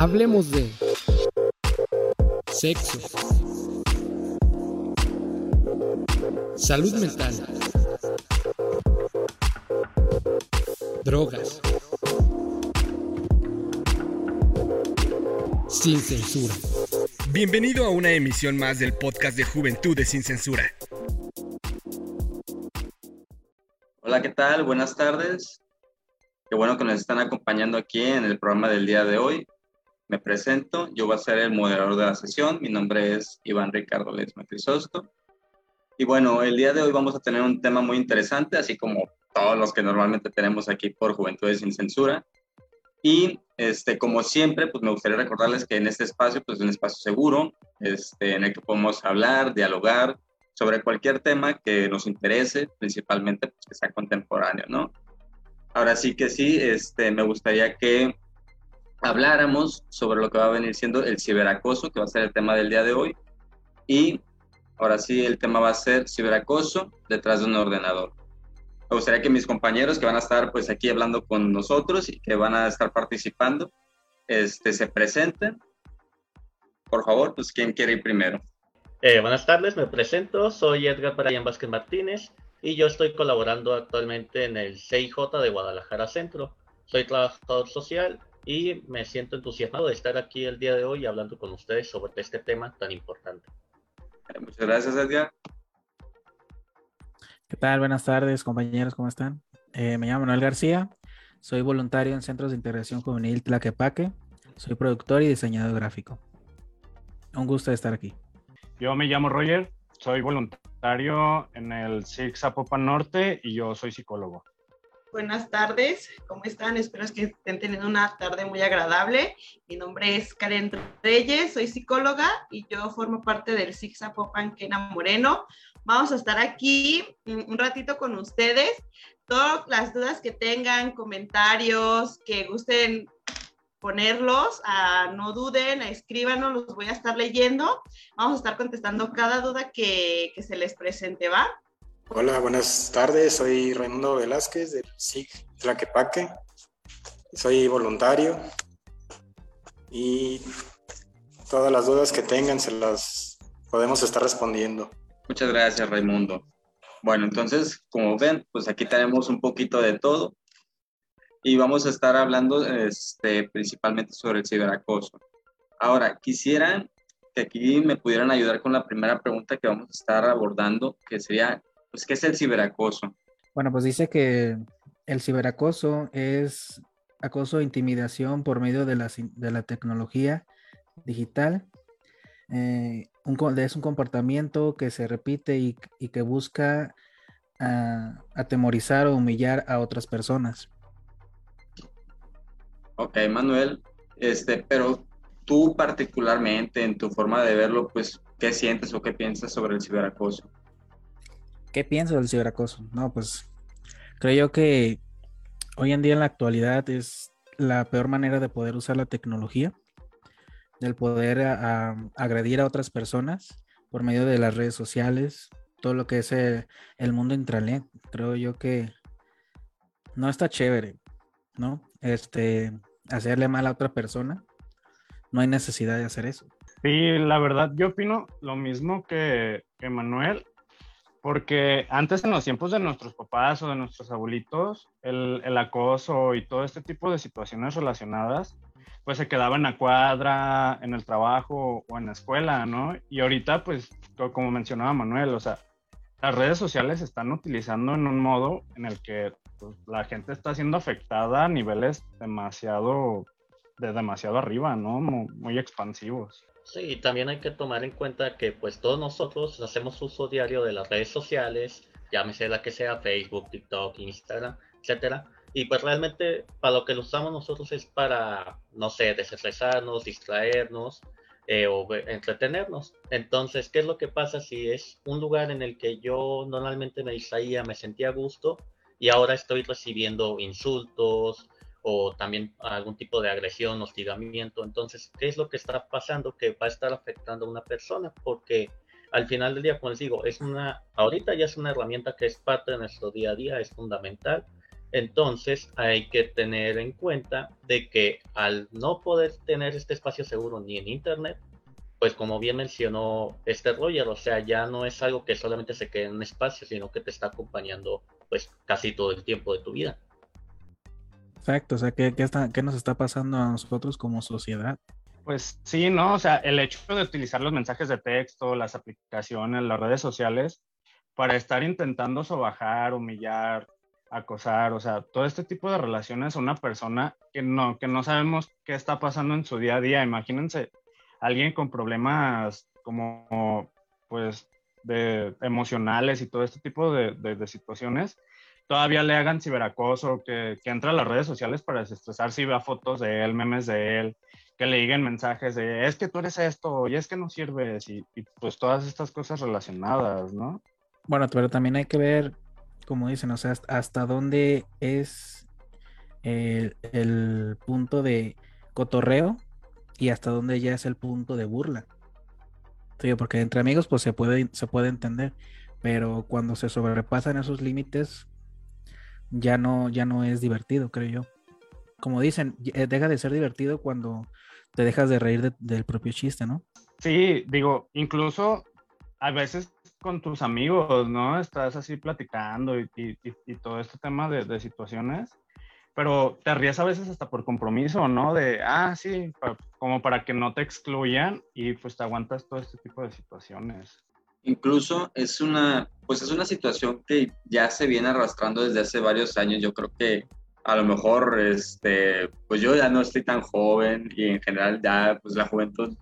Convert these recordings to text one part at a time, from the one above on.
Hablemos de sexo, salud mental, drogas, sin censura. Bienvenido a una emisión más del podcast de Juventudes sin Censura. Hola, ¿qué tal? Buenas tardes. Qué bueno que nos están acompañando aquí en el programa del día de hoy. Me presento, yo voy a ser el moderador de la sesión. Mi nombre es Iván Ricardo Lesma Crisosto. Y bueno, el día de hoy vamos a tener un tema muy interesante, así como todos los que normalmente tenemos aquí por Juventudes sin Censura. Y este, como siempre, pues me gustaría recordarles que en este espacio pues, es un espacio seguro, este, en el que podemos hablar, dialogar sobre cualquier tema que nos interese, principalmente pues, que sea contemporáneo, ¿no? Ahora sí que sí, este, me gustaría que habláramos sobre lo que va a venir siendo el ciberacoso, que va a ser el tema del día de hoy. Y ahora sí, el tema va a ser ciberacoso detrás de un ordenador. Me gustaría que mis compañeros que van a estar pues aquí hablando con nosotros y que van a estar participando, este, se presenten. Por favor, pues, ¿quién quiere ir primero? Eh, buenas tardes, me presento, soy Edgar Brian Vázquez Martínez y yo estoy colaborando actualmente en el CIJ de Guadalajara Centro. Soy trabajador social y me siento entusiasmado de estar aquí el día de hoy hablando con ustedes sobre este tema tan importante. Muchas gracias, Edgar. ¿Qué tal? Buenas tardes, compañeros, ¿cómo están? Eh, me llamo Manuel García, soy voluntario en Centros de Integración Juvenil Tlaquepaque, soy productor y diseñador gráfico. Un gusto estar aquí. Yo me llamo Roger, soy voluntario en el SIG Zapopan Norte y yo soy psicólogo. Buenas tardes, ¿cómo están? Espero que estén teniendo una tarde muy agradable. Mi nombre es Karen Reyes, soy psicóloga y yo formo parte del SIGSA Popan Kena Moreno. Vamos a estar aquí un ratito con ustedes. Todas las dudas que tengan, comentarios, que gusten ponerlos, ah, no duden, escríbanos, los voy a estar leyendo. Vamos a estar contestando cada duda que, que se les presente, ¿va? Hola, buenas tardes. Soy Raimundo Velázquez del SIG Tlaquepaque. Soy voluntario y todas las dudas que tengan se las podemos estar respondiendo. Muchas gracias, Raimundo. Bueno, entonces, como ven, pues aquí tenemos un poquito de todo y vamos a estar hablando este, principalmente sobre el ciberacoso. Ahora, quisiera que aquí me pudieran ayudar con la primera pregunta que vamos a estar abordando, que sería pues, ¿qué es el ciberacoso? Bueno, pues dice que el ciberacoso es acoso e intimidación por medio de la, de la tecnología digital. Eh, un, es un comportamiento que se repite y, que busca ah, atemorizar o humillar a otras personas. Ok, Manuel, este, pero tú particularmente en tu forma de verlo, pues, ¿qué sientes o qué piensas sobre el ciberacoso? ¿Qué pienso del ciberacoso? No, pues creo yo que hoy en día en la actualidad es la peor manera de poder usar la tecnología, del poder agredir a otras personas por medio de las redes sociales, todo lo que es el, el mundo intranet. Creo yo que no está chévere, ¿no? Este, hacerle mal a otra persona. No hay necesidad de hacer eso. Sí, la verdad, yo opino lo mismo que Manuel. Porque antes en los tiempos de nuestros papás o de nuestros abuelitos, el, acoso y todo este tipo de situaciones relacionadas, pues se quedaban en la cuadra, en el trabajo o en la escuela, ¿no? Y ahorita, pues, como mencionaba Manuel, o sea, las redes sociales se están utilizando en un modo en el que pues, la gente está siendo afectada a niveles demasiado, de demasiado arriba, ¿no? Muy expansivos. Sí, también hay que tomar en cuenta que pues todos nosotros hacemos uso diario de las redes sociales, llámese la que sea, Facebook, TikTok, Instagram, etcétera. Y pues realmente para lo que lo usamos nosotros es para, no sé, desestresarnos, distraernos eh, o entretenernos. Entonces, ¿qué es lo que pasa si es un lugar en el que yo normalmente me distraía, me sentía a gusto y ahora estoy recibiendo insultos, o también algún tipo de agresión, hostigamiento. Entonces, ¿qué es lo que está pasando que va a estar afectando a una persona? Porque al final del día, como digo, es una, ahorita ya es una herramienta que es parte de nuestro día a día, es fundamental, Entonces hay que tener en cuenta de que al no poder tener este espacio seguro ni en internet, pues como bien mencionó este Roger, o sea, ya no es algo que solamente se quede en un espacio, sino que te está acompañando pues casi todo el tiempo de tu vida. Exacto, o sea, ¿qué, está, qué nos está pasando a nosotros como sociedad? Pues sí, ¿no? O sea, el hecho de utilizar los mensajes de texto, las aplicaciones, las redes sociales, para estar intentando sobajar, humillar, acosar, o sea, todo este tipo de relaciones a una persona que no, que no sabemos qué está pasando en su día a día. Imagínense alguien con problemas como, pues, de emocionales y todo este tipo de, de, situaciones, todavía le hagan ciberacoso, que, que entra a las redes sociales para desestresar, si vea fotos de él, memes de él, que le lleguen mensajes de, es que tú eres esto, y es que no sirves, y, pues todas estas cosas relacionadas, ¿no? Bueno, pero también hay que ver como dicen, o sea, hasta dónde es el, punto de cotorreo y hasta dónde ya es el punto de burla. porque entre amigos pues se puede, se puede entender, pero cuando se sobrepasan esos límites ya no, ya no es divertido, creo yo. Como dicen, eh, deja de ser divertido cuando te dejas de reír del propio chiste, ¿no? Sí, digo, incluso a veces con tus amigos, ¿no? Estás así platicando y, todo este tema de, situaciones, pero te ríes a veces hasta por compromiso, ¿no? De, ah, sí, como para que no te excluyan y pues te aguantas todo este tipo de situaciones. Incluso es una, pues es una situación que ya se viene arrastrando desde hace varios años. Yo creo que a lo mejor, este, pues yo ya no estoy tan joven y en general ya, pues la juventud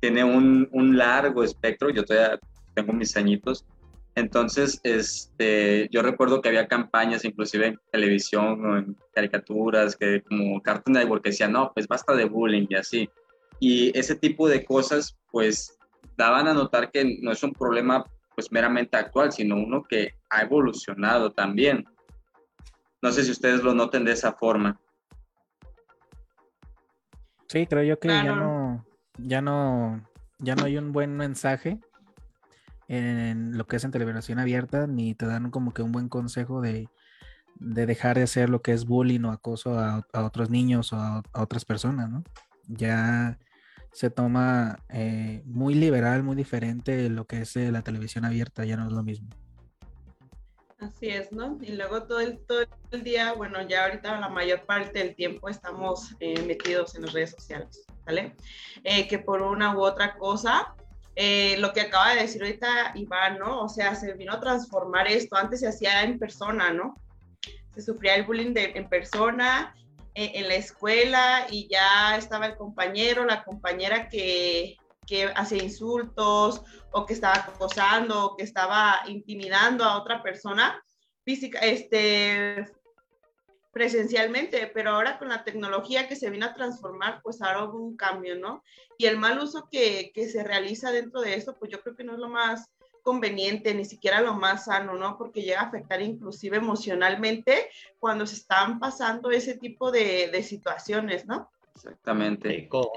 tiene un, un largo espectro. Yo todavía tengo mis añitos. Entonces, este, yo recuerdo que había campañas, inclusive en televisión o en caricaturas, que como Cartoon Network, que decían, no, pues basta de bullying y así. Y ese tipo de cosas, pues, daban a notar que no es un problema, pues, meramente actual, sino uno que ha evolucionado también. No sé si ustedes lo noten de esa forma. Sí, creo yo que ya no, ya no, ya no hay un buen mensaje en lo que es en televisión abierta, ni te dan como que un buen consejo de, dejar de hacer lo que es bullying o acoso a, otros niños o a, otras personas, ¿no? Ya se toma eh, muy liberal, muy diferente lo que es eh, la televisión abierta, ya no es lo mismo. Así es, ¿no? Y luego todo el, todo el día, bueno, ya ahorita la mayor parte del tiempo estamos eh, metidos en las redes sociales, ¿vale? que por una u otra cosa, eh, lo que acaba de decir ahorita Iván, ¿no? O sea, se vino a transformar esto. Antes se hacía en persona, ¿no? Se sufría el bullying de, en persona, eh, en la escuela, y ya estaba el compañero, la compañera que, que hacía insultos, o que estaba acosando, o que estaba intimidando a otra persona física, este, presencialmente, pero ahora con la tecnología que se vino a transformar, pues ahora hubo un cambio, ¿no? Y el mal uso que, que, se realiza dentro de esto, pues yo creo que no es lo más conveniente, ni siquiera lo más sano, ¿no? Porque llega a afectar inclusive emocionalmente cuando se están pasando ese tipo de, de situaciones, ¿no? Exactamente. como,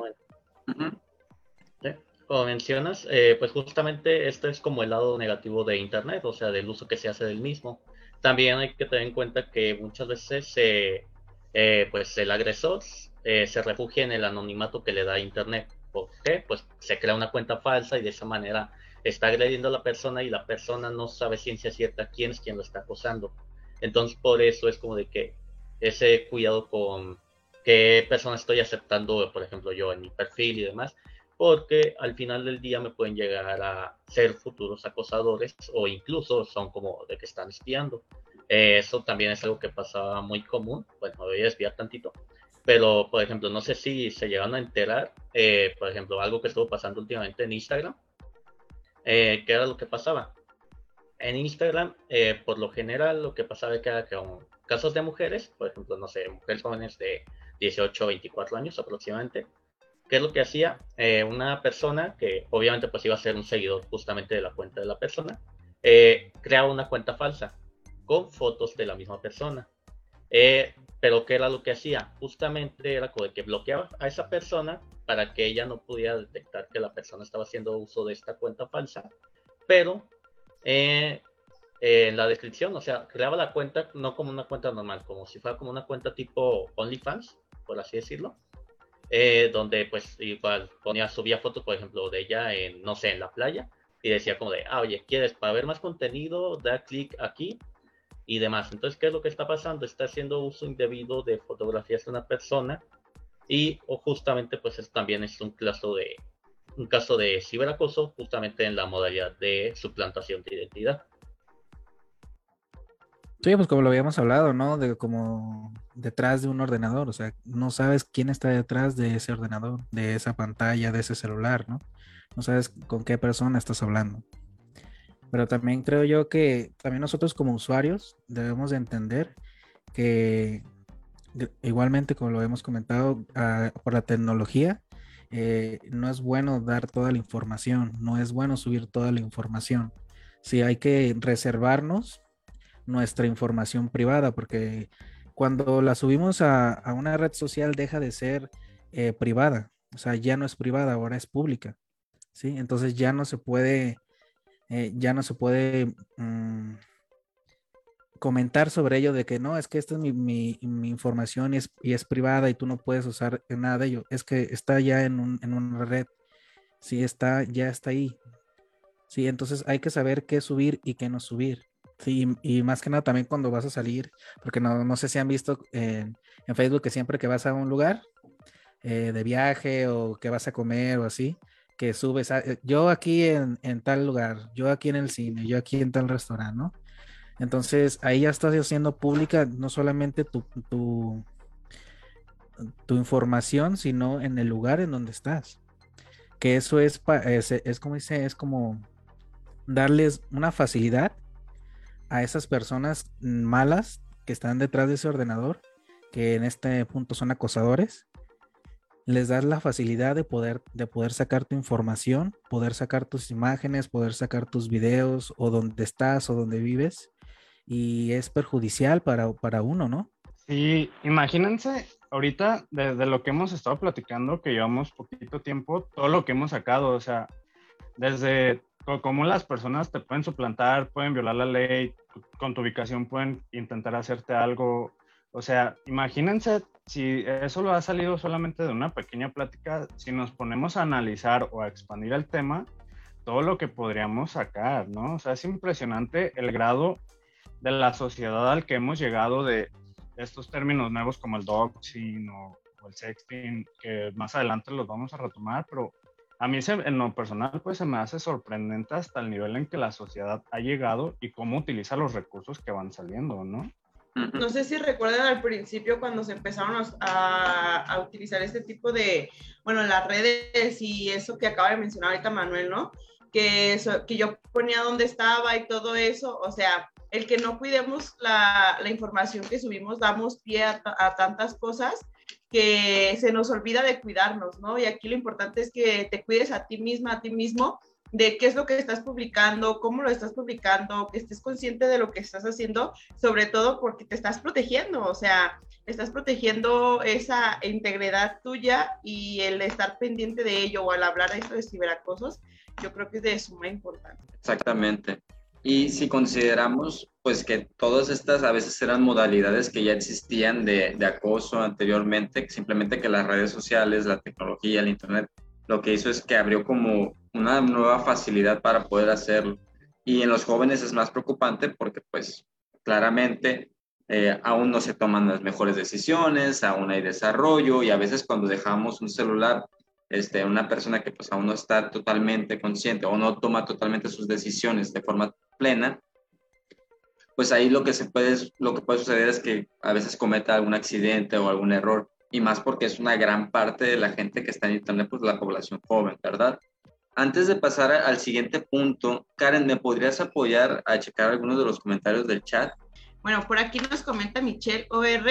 como, mencionas, eh, pues justamente esto es como el lado negativo de Internet, o sea, del uso que se hace del mismo también hay que tener en cuenta que muchas veces eh, pues el agresor eh, se refugia en el anonimato que le da Internet. ¿Por qué? Pues se crea una cuenta falsa y de esa manera está agrediendo a la persona y la persona no sabe ciencia cierta quién es quien lo está acosando. Entonces por eso es como de que ese cuidado con qué persona estoy aceptando, por ejemplo, yo en mi perfil y demás, porque al final del día me pueden llegar a ser futuros acosadores o incluso son como de que están espiando. Eh, eso también es algo que pasaba muy común, bueno, me voy a desviar tantito, pero por ejemplo, no sé si se llegan a enterar, eh, por ejemplo, algo que estuvo pasando últimamente en Instagram, eh, ¿qué era lo que pasaba? En Instagram, por lo general, lo que pasaba era que con casos de mujeres, por ejemplo, no sé, mujeres jóvenes de 18 o 24 años aproximadamente, ¿Qué es lo que hacía? Eh, una persona que obviamente pues iba a ser un seguidor justamente de la cuenta de la persona, eh, creaba una cuenta falsa con fotos de la misma persona. Eh, pero ¿qué era lo que hacía? Justamente era que bloqueaba a esa persona para que ella no pudiera detectar que la persona estaba haciendo uso de esta cuenta falsa. Pero en la descripción, o sea, creaba la cuenta no como una cuenta normal, como si fuera como una cuenta tipo OnlyFans, por así decirlo, eh, donde pues igual ponía, subía fotos, por ejemplo, de ella en, no sé, en la playa, y decía como de, ah, oye, ¿quieres para ver más contenido? Da clic aquí y demás. Entonces, ¿qué es lo que está pasando? Está haciendo uso indebido de fotografías de una persona y o justamente pues es, también es un caso de un caso de ciberacoso justamente en la modalidad de suplantación de identidad. Sí, pues como lo habíamos hablado, ¿no? De como detrás de un ordenador, o sea, no sabes quién está detrás de ese ordenador, de esa pantalla, de ese celular, ¿no? No sabes con qué persona estás hablando. Pero también creo yo que también nosotros como usuarios debemos de entender que igualmente como lo hemos comentado ah, por la tecnología, eh, no es bueno dar toda la información, no es bueno subir toda la información. Sí, hay que reservarnos nuestra información privada, porque cuando la subimos a, una red social deja de ser eh, privada, o sea, ya no es privada, ahora es pública, ¿sí? Entonces ya no se puede, eh, ya no se puede mm, comentar sobre ello de que no, es que esta es mi, información y es, privada y tú no puedes usar nada de ello, es que está ya en una red, sí, está, ya está ahí, sí, entonces hay que saber qué subir y qué no subir. Sí, y más que nada también cuando vas a salir, porque no, no sé si han visto en, Facebook que siempre que vas a un lugar eh, de viaje o que vas a comer o así, que subes, eh, yo aquí en, tal lugar, yo aquí en el cine, yo aquí en tal restaurante, ¿no? Entonces ahí ya estás haciendo pública no solamente tu, tu, tu información, sino en el lugar en donde estás. Que eso es, es, es como dice, es como darles una facilidad a esas personas malas que están detrás de ese ordenador, que en este punto son acosadores, les das la facilidad de poder, de poder sacar tu información, poder sacar tus imágenes, poder sacar tus videos o dónde estás o dónde vives, y es perjudicial para, para uno, ¿no? Sí, imagínense ahorita desde lo que hemos estado platicando, que llevamos poquito tiempo, todo lo que hemos sacado, o sea, desde cómo las personas te pueden suplantar, pueden violar la ley, con tu ubicación pueden intentar hacerte algo. O sea, imagínense si eso lo ha salido solamente de una pequeña plática, si nos ponemos a analizar o a expandir el tema, todo lo que podríamos sacar, ¿no? O sea, es impresionante el grado de la sociedad al que hemos llegado de estos términos nuevos como el doxing o, o el sexting, que más adelante los vamos a retomar, pero a mí en lo personal pues se me hace sorprendente hasta el nivel en que la sociedad ha llegado y cómo utiliza los recursos que van saliendo, ¿no? No sé si recuerdan al principio cuando se empezaron a, utilizar este tipo de, bueno, las redes y eso que acaba de mencionar ahorita Manuel, ¿no? Que, eso, que yo ponía dónde estaba y todo eso, o sea, el que no cuidemos la, la información que subimos, damos pie a, a tantas cosas que se nos olvida de cuidarnos, ¿no? Y aquí lo importante es que te cuides a ti misma, a ti mismo, de qué es lo que estás publicando, cómo lo estás publicando, que estés consciente de lo que estás haciendo, sobre todo porque te estás protegiendo, o sea, estás protegiendo esa integridad tuya y el estar pendiente de ello o al hablar de esto de ciberacosos, yo creo que es de suma importancia. Exactamente. Y si consideramos pues que todas estas a veces eran modalidades que ya existían de, de, acoso anteriormente, simplemente que las redes sociales, la tecnología, el Internet, lo que hizo es que abrió como una nueva facilidad para poder hacerlo. Y en los jóvenes es más preocupante porque pues claramente eh, aún no se toman las mejores decisiones, aún hay desarrollo y a veces cuando dejamos un celular este, una persona que pues aún no está totalmente consciente o no toma totalmente sus decisiones de forma plena, pues ahí lo que, se puede, lo que puede suceder es que a veces cometa algún accidente o algún error, y más porque es una gran parte de la gente que está en Internet, pues la población joven, ¿verdad? Antes de pasar al siguiente punto, Karen, ¿me podrías apoyar a checar algunos de los comentarios del chat? Bueno, por aquí nos comenta Michelle OR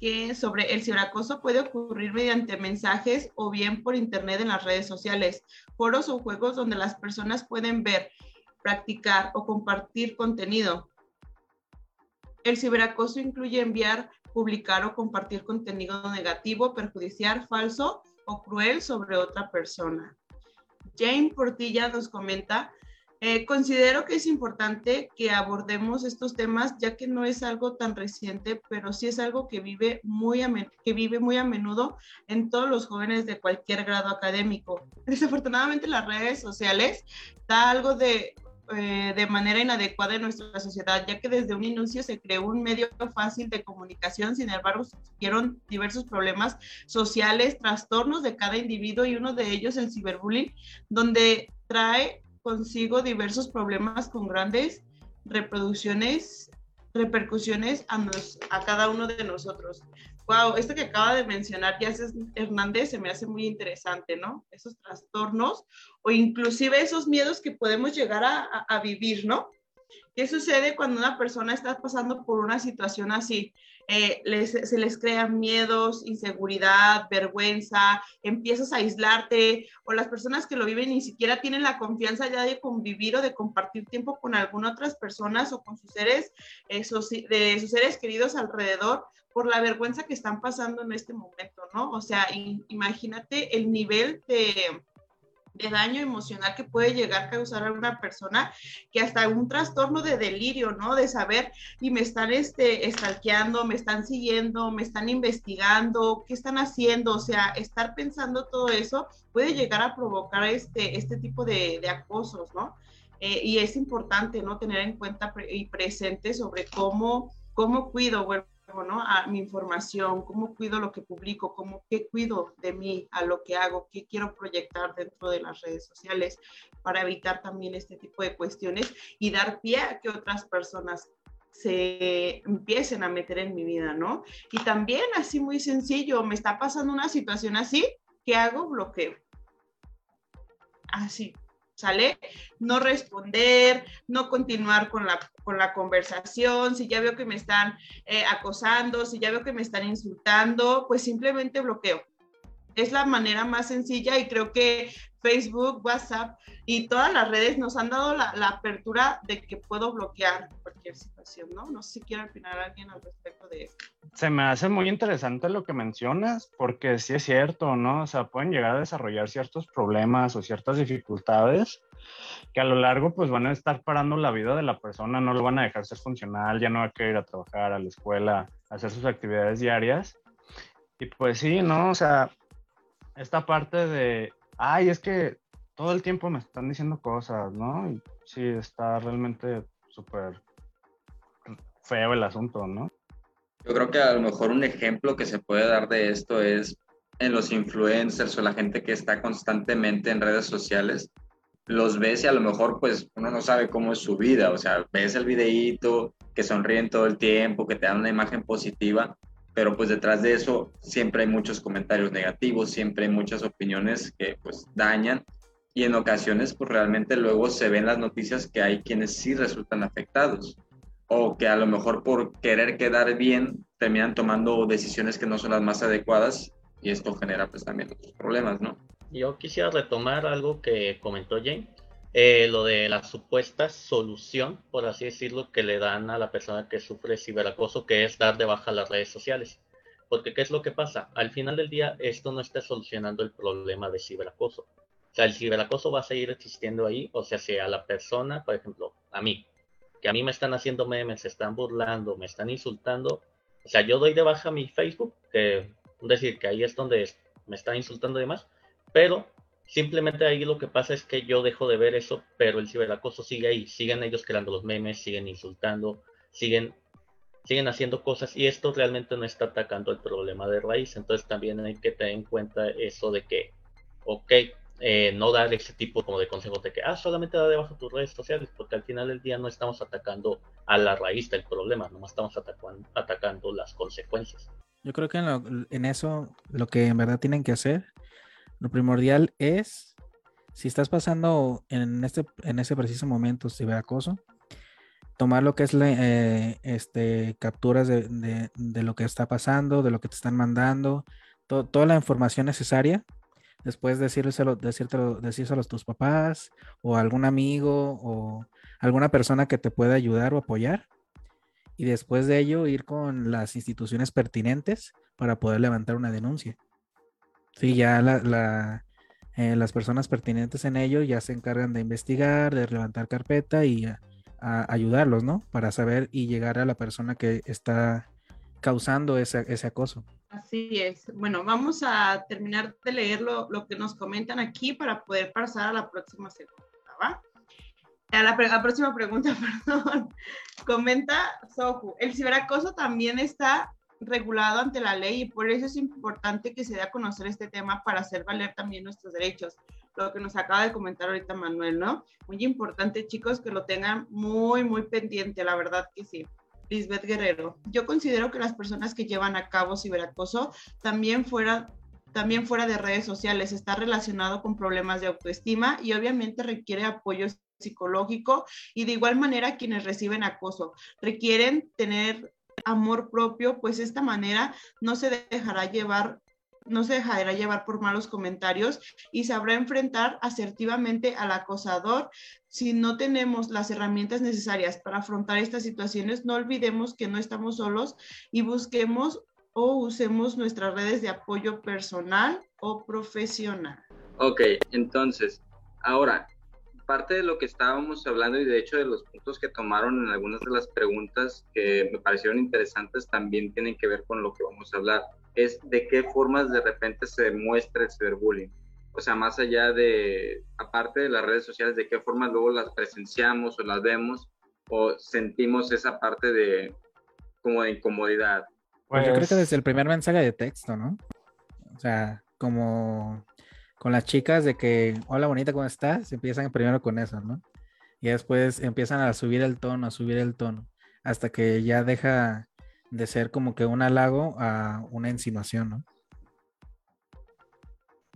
que sobre el ciberacoso puede ocurrir mediante mensajes o bien por internet en las redes sociales, foros o juegos donde las personas pueden ver, practicar o compartir contenido. El ciberacoso incluye enviar, publicar o compartir contenido negativo, perjudicial, falso o cruel sobre otra persona. Jane Portilla nos comenta Eh, considero que es importante que abordemos estos temas, ya que no es algo tan reciente, pero sí es algo que vive muy a, que vive muy a menudo en todos los jóvenes de cualquier grado académico. Desafortunadamente las redes sociales da algo de eh, de manera inadecuada en nuestra sociedad, ya que desde un inicio se creó un medio fácil de comunicación, sin embargo, surgieron diversos problemas sociales, trastornos de cada individuo y uno de ellos el ciberbullying, donde trae consigo diversos problemas con grandes reproducciones, repercusiones a, a cada uno de nosotros wow, esto que acaba de mencionar ya Hernández se me hace muy interesante, ¿no? Esos trastornos o inclusive esos miedos que podemos llegar a, vivir, ¿no? ¿Qué sucede cuando una persona está pasando por una situación así? Eh, se les crean miedos, inseguridad, vergüenza, empiezas a aislarte o las personas que lo viven ni siquiera tienen la confianza ya de convivir o de compartir tiempo con algunas otras personas o con sus seres, de sus seres queridos alrededor por la vergüenza que están pasando en este momento, ¿no? O sea, imagínate el nivel de, daño emocional que puede llegar a causar a una persona que hasta un trastorno de delirio, ¿no? De saber y me están este, estalqueando, me están siguiendo, me están investigando, qué están haciendo, o sea, estar pensando todo eso puede llegar a provocar este, este tipo de, acosos, ¿no? Eh, y es importante, ¿no? Tener en cuenta y presente sobre cómo, cómo cuido, bueno, ¿no? a mi información, cómo cuido lo que publico, cómo qué cuido de mí, a lo que hago, qué quiero proyectar dentro de las redes sociales para evitar también este tipo de cuestiones y dar pie a que otras personas se empiecen a meter en mi vida, ¿no? Y también así muy sencillo, me está pasando una situación así, ¿qué hago? Bloqueo. Así, ¿sale? No responder, no continuar con la, con la conversación, si ya veo que me están eh, acosando, si ya veo que me están insultando, pues simplemente bloqueo. Es la manera más sencilla y creo que Facebook, WhatsApp y todas las redes nos han dado la, la, apertura de que puedo bloquear cualquier situación, ¿no? No sé si quiere opinar alguien al respecto de esto. Se me hace muy interesante lo que mencionas, porque sí es cierto, ¿no? O sea, pueden llegar a desarrollar ciertos problemas o ciertas dificultades que a lo largo pues van a estar parando la vida de la persona, no lo van a dejar ser funcional, ya no va a querer ir a trabajar, a la escuela, a hacer sus actividades diarias. Y pues sí, ¿no? O sea, esta parte de ay, es que todo el tiempo me están diciendo cosas, ¿no? Y sí, está realmente súper feo el asunto, ¿no? Yo creo que a lo mejor un ejemplo que se puede dar de esto es en los influencers o la gente que está constantemente en redes sociales, los ves y a lo mejor pues uno no sabe cómo es su vida, o sea, ves el videíto, que sonríen todo el tiempo, que te dan una imagen positiva, pero pues detrás de eso siempre hay muchos comentarios negativos, siempre hay muchas opiniones que pues dañan y en ocasiones pues realmente luego se ven las noticias que hay quienes sí resultan afectados o que a lo mejor por querer quedar bien terminan tomando decisiones que no son las más adecuadas y esto genera pues también otros problemas, ¿no? Yo quisiera retomar algo que comentó Jane, eh, lo de la supuesta solución, por así decirlo, que le dan a la persona que sufre ciberacoso, que es dar de baja las redes sociales. Porque ¿qué es lo que pasa? Al final del día, esto no está solucionando el problema de ciberacoso. O sea, el ciberacoso va a seguir existiendo ahí, o sea, si a la persona, por ejemplo, a mí, que a mí me están haciendo memes, se están burlando, me están insultando, o sea, yo doy de baja mi Facebook, que decir, que ahí es donde me están insultando y demás, pero Simplemente ahí lo que pasa es que yo dejo de ver eso, pero el ciberacoso sigue ahí. Siguen ellos creando los memes, siguen insultando, siguen, siguen haciendo cosas y esto realmente no está atacando el problema de raíz. Entonces también hay que tener en cuenta eso de que, ok, eh, no dar ese tipo como de consejos de que, ah, solamente da debajo tus redes sociales, porque al final del día no estamos atacando a la raíz del problema, no estamos atacando, atacando las consecuencias. Yo creo que en, en eso lo que en verdad tienen que hacer lo primordial es, si estás pasando en este, en ese preciso momento ciberacoso, tomar lo que es eh, este, capturas de, lo que está pasando, de lo que te están mandando, toda la información necesaria. Después decírselo, decírtelo, decírselo a tus papás o a algún amigo o alguna persona que te pueda ayudar o apoyar. Y después de ello ir con las instituciones pertinentes para poder levantar una denuncia. Sí, ya la, eh, las personas pertinentes en ello ya se encargan de investigar, de levantar carpeta y ayudarlos, ¿no? Para saber y llegar a la persona que está causando ese, ese acoso. Así es. Bueno, vamos a terminar de leer lo, lo, que nos comentan aquí para poder pasar a la próxima segunda, ¿va? A la, la, próxima pregunta, perdón. Comenta Sohu, el ciberacoso también está regulado ante la ley y por eso es importante que se dé a conocer este tema para hacer valer también nuestros derechos. Lo que nos acaba de comentar ahorita Manuel, ¿no? Muy importante, chicos, que lo tengan muy, muy pendiente, la verdad que sí. Lisbeth Guerrero, yo considero que las personas que llevan a cabo ciberacoso también fuera también fuera de redes sociales, está relacionado con problemas de autoestima y obviamente requiere apoyo psicológico y de igual manera quienes reciben acoso requieren tener amor propio, pues de esta manera no se dejará llevar no se dejará llevar por malos comentarios y sabrá enfrentar asertivamente al acosador. Si no tenemos las herramientas necesarias para afrontar estas situaciones, no olvidemos que no estamos solos y busquemos o usemos nuestras redes de apoyo personal o profesional. Ok, entonces, ahora, parte de lo que estábamos hablando y de hecho de los puntos que tomaron en algunas de las preguntas que me parecieron interesantes también tienen que ver con lo que vamos a hablar. Es de qué formas de repente se muestra el ciberbullying. O sea, más allá de, aparte de las redes sociales, de qué formas luego las presenciamos o las vemos o sentimos esa parte de como de incomodidad. Pues yo creo que pues desde el primer mensaje de texto, ¿no? O sea, como con las chicas de que, hola bonita, ¿cómo estás? Empiezan primero con eso, ¿no? Y después empiezan a subir el tono, a subir el tono, hasta que ya deja de ser como que un halago a una insinuación, ¿no?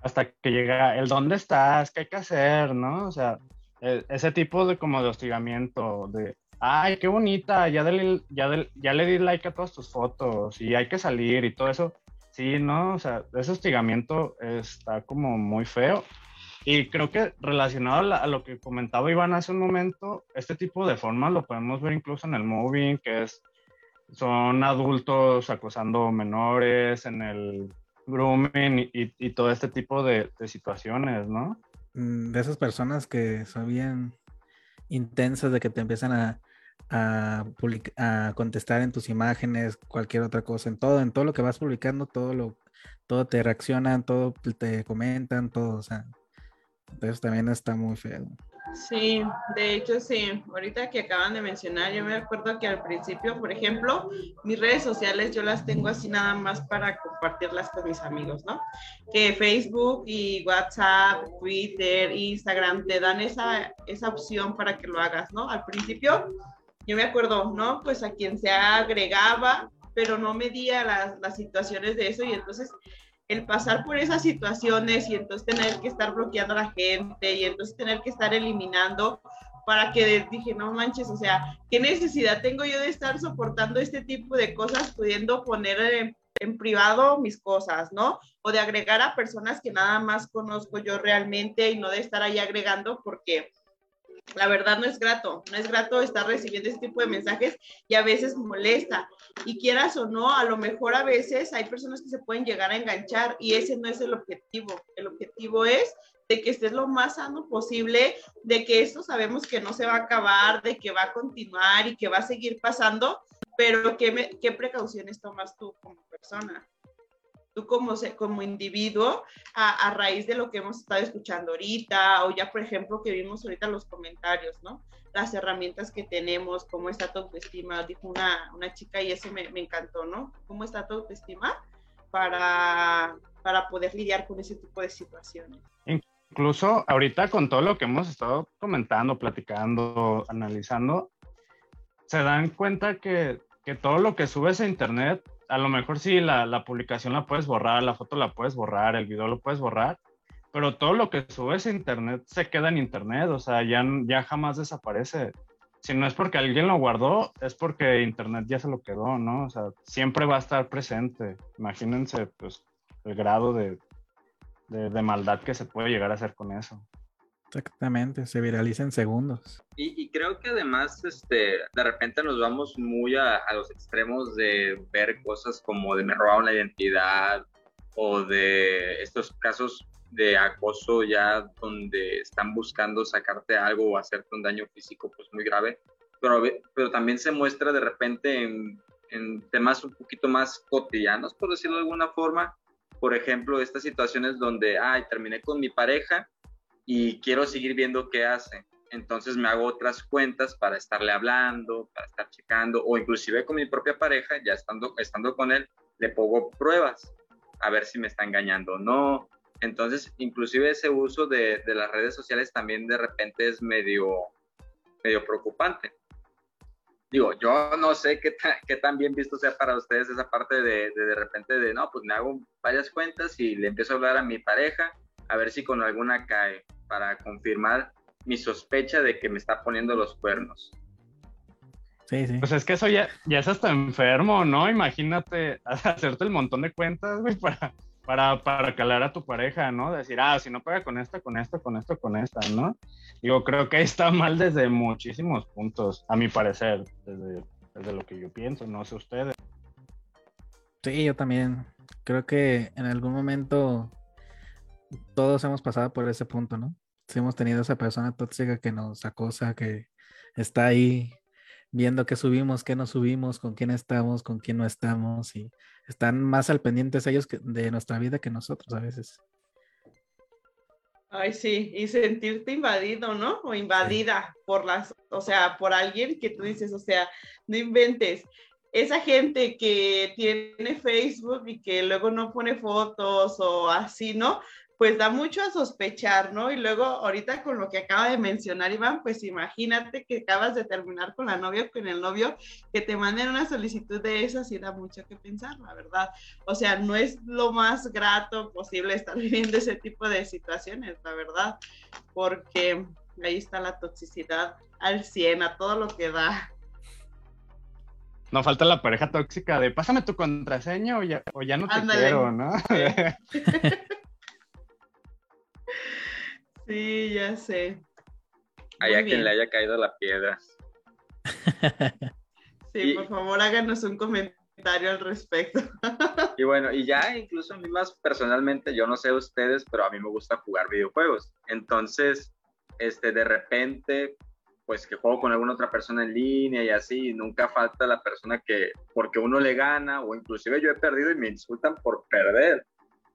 Hasta que llega el dónde estás, qué hay que hacer, ¿no? O sea, e, ese tipo de como de hostigamiento, de, ay, qué bonita, ya, ya, ya le di like a todas tus fotos y hay que salir y todo eso Sí, no, o sea, ese hostigamiento está como muy feo. Y creo que relacionado a, lo que comentaba Iván hace un momento, este tipo de formas lo podemos ver incluso en el moving, que es, son adultos acosando menores, en el grooming y, todo este tipo de, de, situaciones, ¿no? Mm, de esas personas que son bien intensas, de que te empiezan a, a, a, contestar en tus imágenes, cualquier otra cosa, en todo, en todo lo que vas publicando, todo lo, todo te reaccionan, todo te comentan, todo, o sea, eso también está muy feo. Sí, de hecho sí, ahorita que acaban de mencionar, yo me acuerdo que al principio, por ejemplo, mis redes sociales yo las tengo así nada más para compartirlas con mis amigos, ¿no? Que Facebook y WhatsApp, Twitter, Instagram te dan esa, esa opción para que lo hagas, ¿no? Al principio yo me acuerdo, ¿no? Pues a quien se agregaba, pero no medía las, las situaciones de eso y entonces el pasar por esas situaciones y entonces tener que estar bloqueando a la gente y entonces tener que estar eliminando para que dije, no manches, o sea, ¿qué necesidad tengo yo de estar soportando este tipo de cosas pudiendo poner en, en privado mis cosas, ¿no? O de agregar a personas que nada más conozco yo realmente y no de estar ahí agregando porque la verdad no es grato, no es grato estar recibiendo ese tipo de mensajes y a veces molesta. Y quieras o no, a lo mejor a veces hay personas que se pueden llegar a enganchar y ese no es el objetivo. El objetivo es de que estés lo más sano posible, de que esto sabemos que no se va a acabar, de que va a continuar y que va a seguir pasando, pero ¿qué, qué precauciones tomas tú como persona? Tú como, como individuo a, a, raíz de lo que hemos estado escuchando ahorita o ya por ejemplo que vimos ahorita los comentarios, ¿no? Las herramientas que tenemos, cómo está tu autoestima, dijo una, una chica y eso me, me, encantó, ¿no? ¿Cómo está tu autoestima para, para poder lidiar con ese tipo de situaciones? Incluso ahorita con todo lo que hemos estado comentando, platicando, analizando, se dan cuenta que, que todo lo que subes a internet a lo mejor sí, la, publicación la puedes borrar, la foto la puedes borrar, el video lo puedes borrar, pero todo lo que subes a internet se queda en internet, o sea, ya, ya jamás desaparece. Si no es porque alguien lo guardó, es porque internet ya se lo quedó, ¿no? O sea, siempre va a estar presente. Imagínense, pues, el grado de, de maldad que se puede llegar a hacer con eso. Exactamente, se viraliza en segundos. Y, creo que además, este, de repente nos vamos muy a, los extremos de ver cosas como de me robaron la identidad o de estos casos de acoso ya donde están buscando sacarte algo o hacerte un daño físico pues muy grave, pero, pero también se muestra de repente en, en temas un poquito más cotidianos, por decirlo de alguna forma. Por ejemplo, estas situaciones donde, ay, terminé con mi pareja y quiero seguir viendo qué hace. Entonces me hago otras cuentas para estarle hablando, para estar checando, o inclusive con mi propia pareja, ya estando, estando con él, le pongo pruebas a ver si me está engañando o no, entonces, inclusive ese uso de, las redes sociales también de repente es medio, medio preocupante. Digo, yo no sé qué, qué tan bien visto sea para ustedes esa parte de, de, de repente de, no, pues me hago varias cuentas y le empiezo a hablar a mi pareja a ver si con alguna cae para confirmar mi sospecha de que me está poniendo los cuernos. Sí, sí. Pues es que eso ya, ya es hasta enfermo, ¿no? Imagínate hacerte el montón de cuentas, güey, para, para, para calar a tu pareja, ¿no? Decir, ah, si no pega con esta, con esta, con esto, con esta, ¿no? Digo, creo que está mal desde muchísimos puntos, a mi parecer, desde, desde lo que yo pienso, no sé ustedes. Sí, yo también. Creo que en algún momento todos hemos pasado por ese punto, ¿no? Si hemos tenido esa persona tóxica que nos acosa, que está ahí viendo qué subimos, qué no subimos, con quién estamos, con quién no estamos y están más al pendientes ellos de nuestra vida que nosotros a veces. Ay, sí, y sentirte invadido, ¿no? O invadida por las, o sea, por alguien que tú dices, o sea, no inventes. Esa gente que tiene Facebook y que luego no pone fotos o así, ¿no? Pues da mucho a sospechar, ¿no? Y luego ahorita con lo que acaba de mencionar Iván, pues imagínate que acabas de terminar con la novia o con el novio, que te manden una solicitud de esas y da mucho que pensar, la verdad. O sea, no es lo más grato posible estar viviendo ese tipo de situaciones, la verdad, porque ahí está la toxicidad al 100, a todo lo que da. No falta la pareja tóxica de pásame tu contraseña o ya, o ya no te quiero, ¿no? Sí, ya sé. Hay quien le haya caído la piedra. Sí, por favor, háganos un comentario al respecto. Y bueno, y ya incluso a mí más personalmente, yo no sé ustedes, pero a mí me gusta jugar videojuegos. Entonces, este, de repente, pues que juego con alguna otra persona en línea y así, nunca falta la persona que, porque uno le gana, o inclusive yo he perdido y me insultan por perder.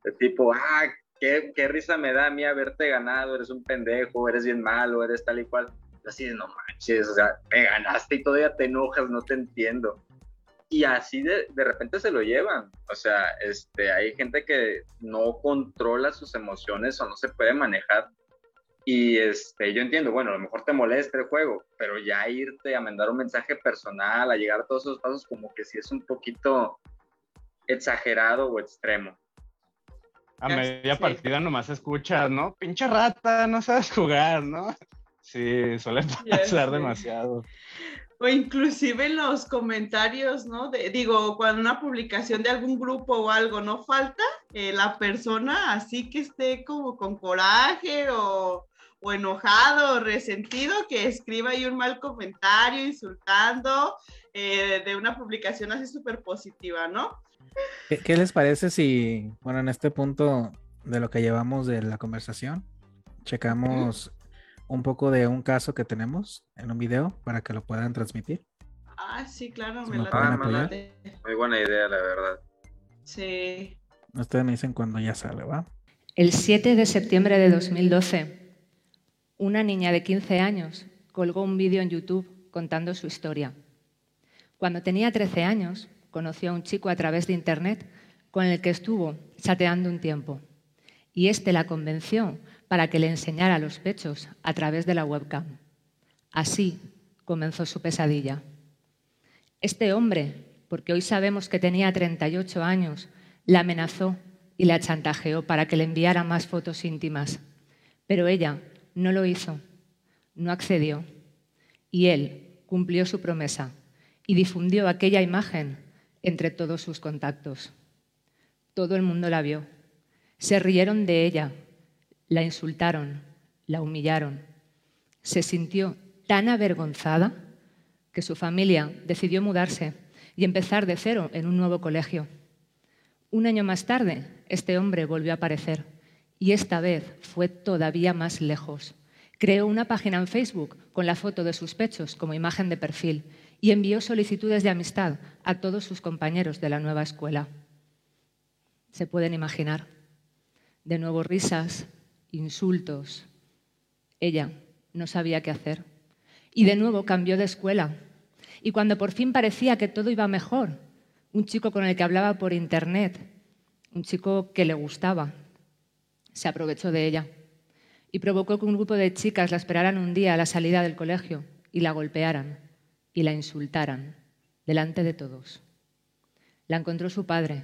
De tipo, ah, qué, risa me da a mí haberte ganado, eres un pendejo, eres bien malo, eres tal y cual. Así, no manches, o sea, me ganaste y todavía te enojas, no te entiendo. Y así de, de repente se lo llevan. O sea, este, hay gente que no controla sus emociones o no se puede manejar. Y este, yo entiendo, bueno, a lo mejor te molesta el juego, pero ya irte a mandar un mensaje personal, a llegar a todos esos pasos, como que sí es un poquito exagerado o extremo a media partida nomás escuchas, ¿no? Pinche rata, no sabes jugar, ¿no? Sí, suele pasar demasiado. O inclusive en los comentarios, ¿no? digo, cuando una publicación de algún grupo o algo no falta, eh, la persona así que esté como con coraje o, o enojado o resentido, que escriba ahí un mal comentario insultando eh, de una publicación así súper positiva, ¿no? ¿Qué, les parece si, bueno, en este punto de lo que llevamos de la conversación, checamos un poco de un caso que tenemos en un video para que lo puedan transmitir? Ah, sí, claro, me, la Muy buena idea, la verdad. Sí. Ustedes me dicen cuando ya sale, ¿va? El 7 de septiembre de 2012, una niña de 15 años colgó un vídeo en YouTube contando su historia. Cuando tenía 13 años, conoció a un chico a través de Internet con el que estuvo chateando un tiempo. Y este la convenció para que le enseñara los pechos a través de la webcam. Así comenzó su pesadilla. Este hombre, porque hoy sabemos que tenía 38 años, la amenazó y la chantajeó para que le enviara más fotos íntimas. Pero ella no lo hizo, no accedió. Y él cumplió su promesa y difundió aquella imagen entre todos sus contactos. Todo el mundo la vio. Se rieron de ella, la insultaron, la humillaron. Se sintió tan avergonzada que su familia decidió mudarse y empezar de cero en un nuevo colegio. Un año más tarde, este hombre volvió a aparecer Y esta vez fue todavía más lejos. Creó una página en Facebook con la foto de sus pechos como imagen de perfil y envió solicitudes de amistad a todos sus compañeros de la nueva escuela. Se pueden imaginar. De nuevo risas, insultos. Ella no sabía qué hacer. Y de nuevo cambió de escuela. Y cuando por fin parecía que todo iba mejor, un chico con el que hablaba por internet, un chico que le gustaba, se aprovechó de ella y provocó que un grupo de chicas la esperaran un día a la salida del colegio y la golpearan y la insultaran delante de todos. La encontró su padre,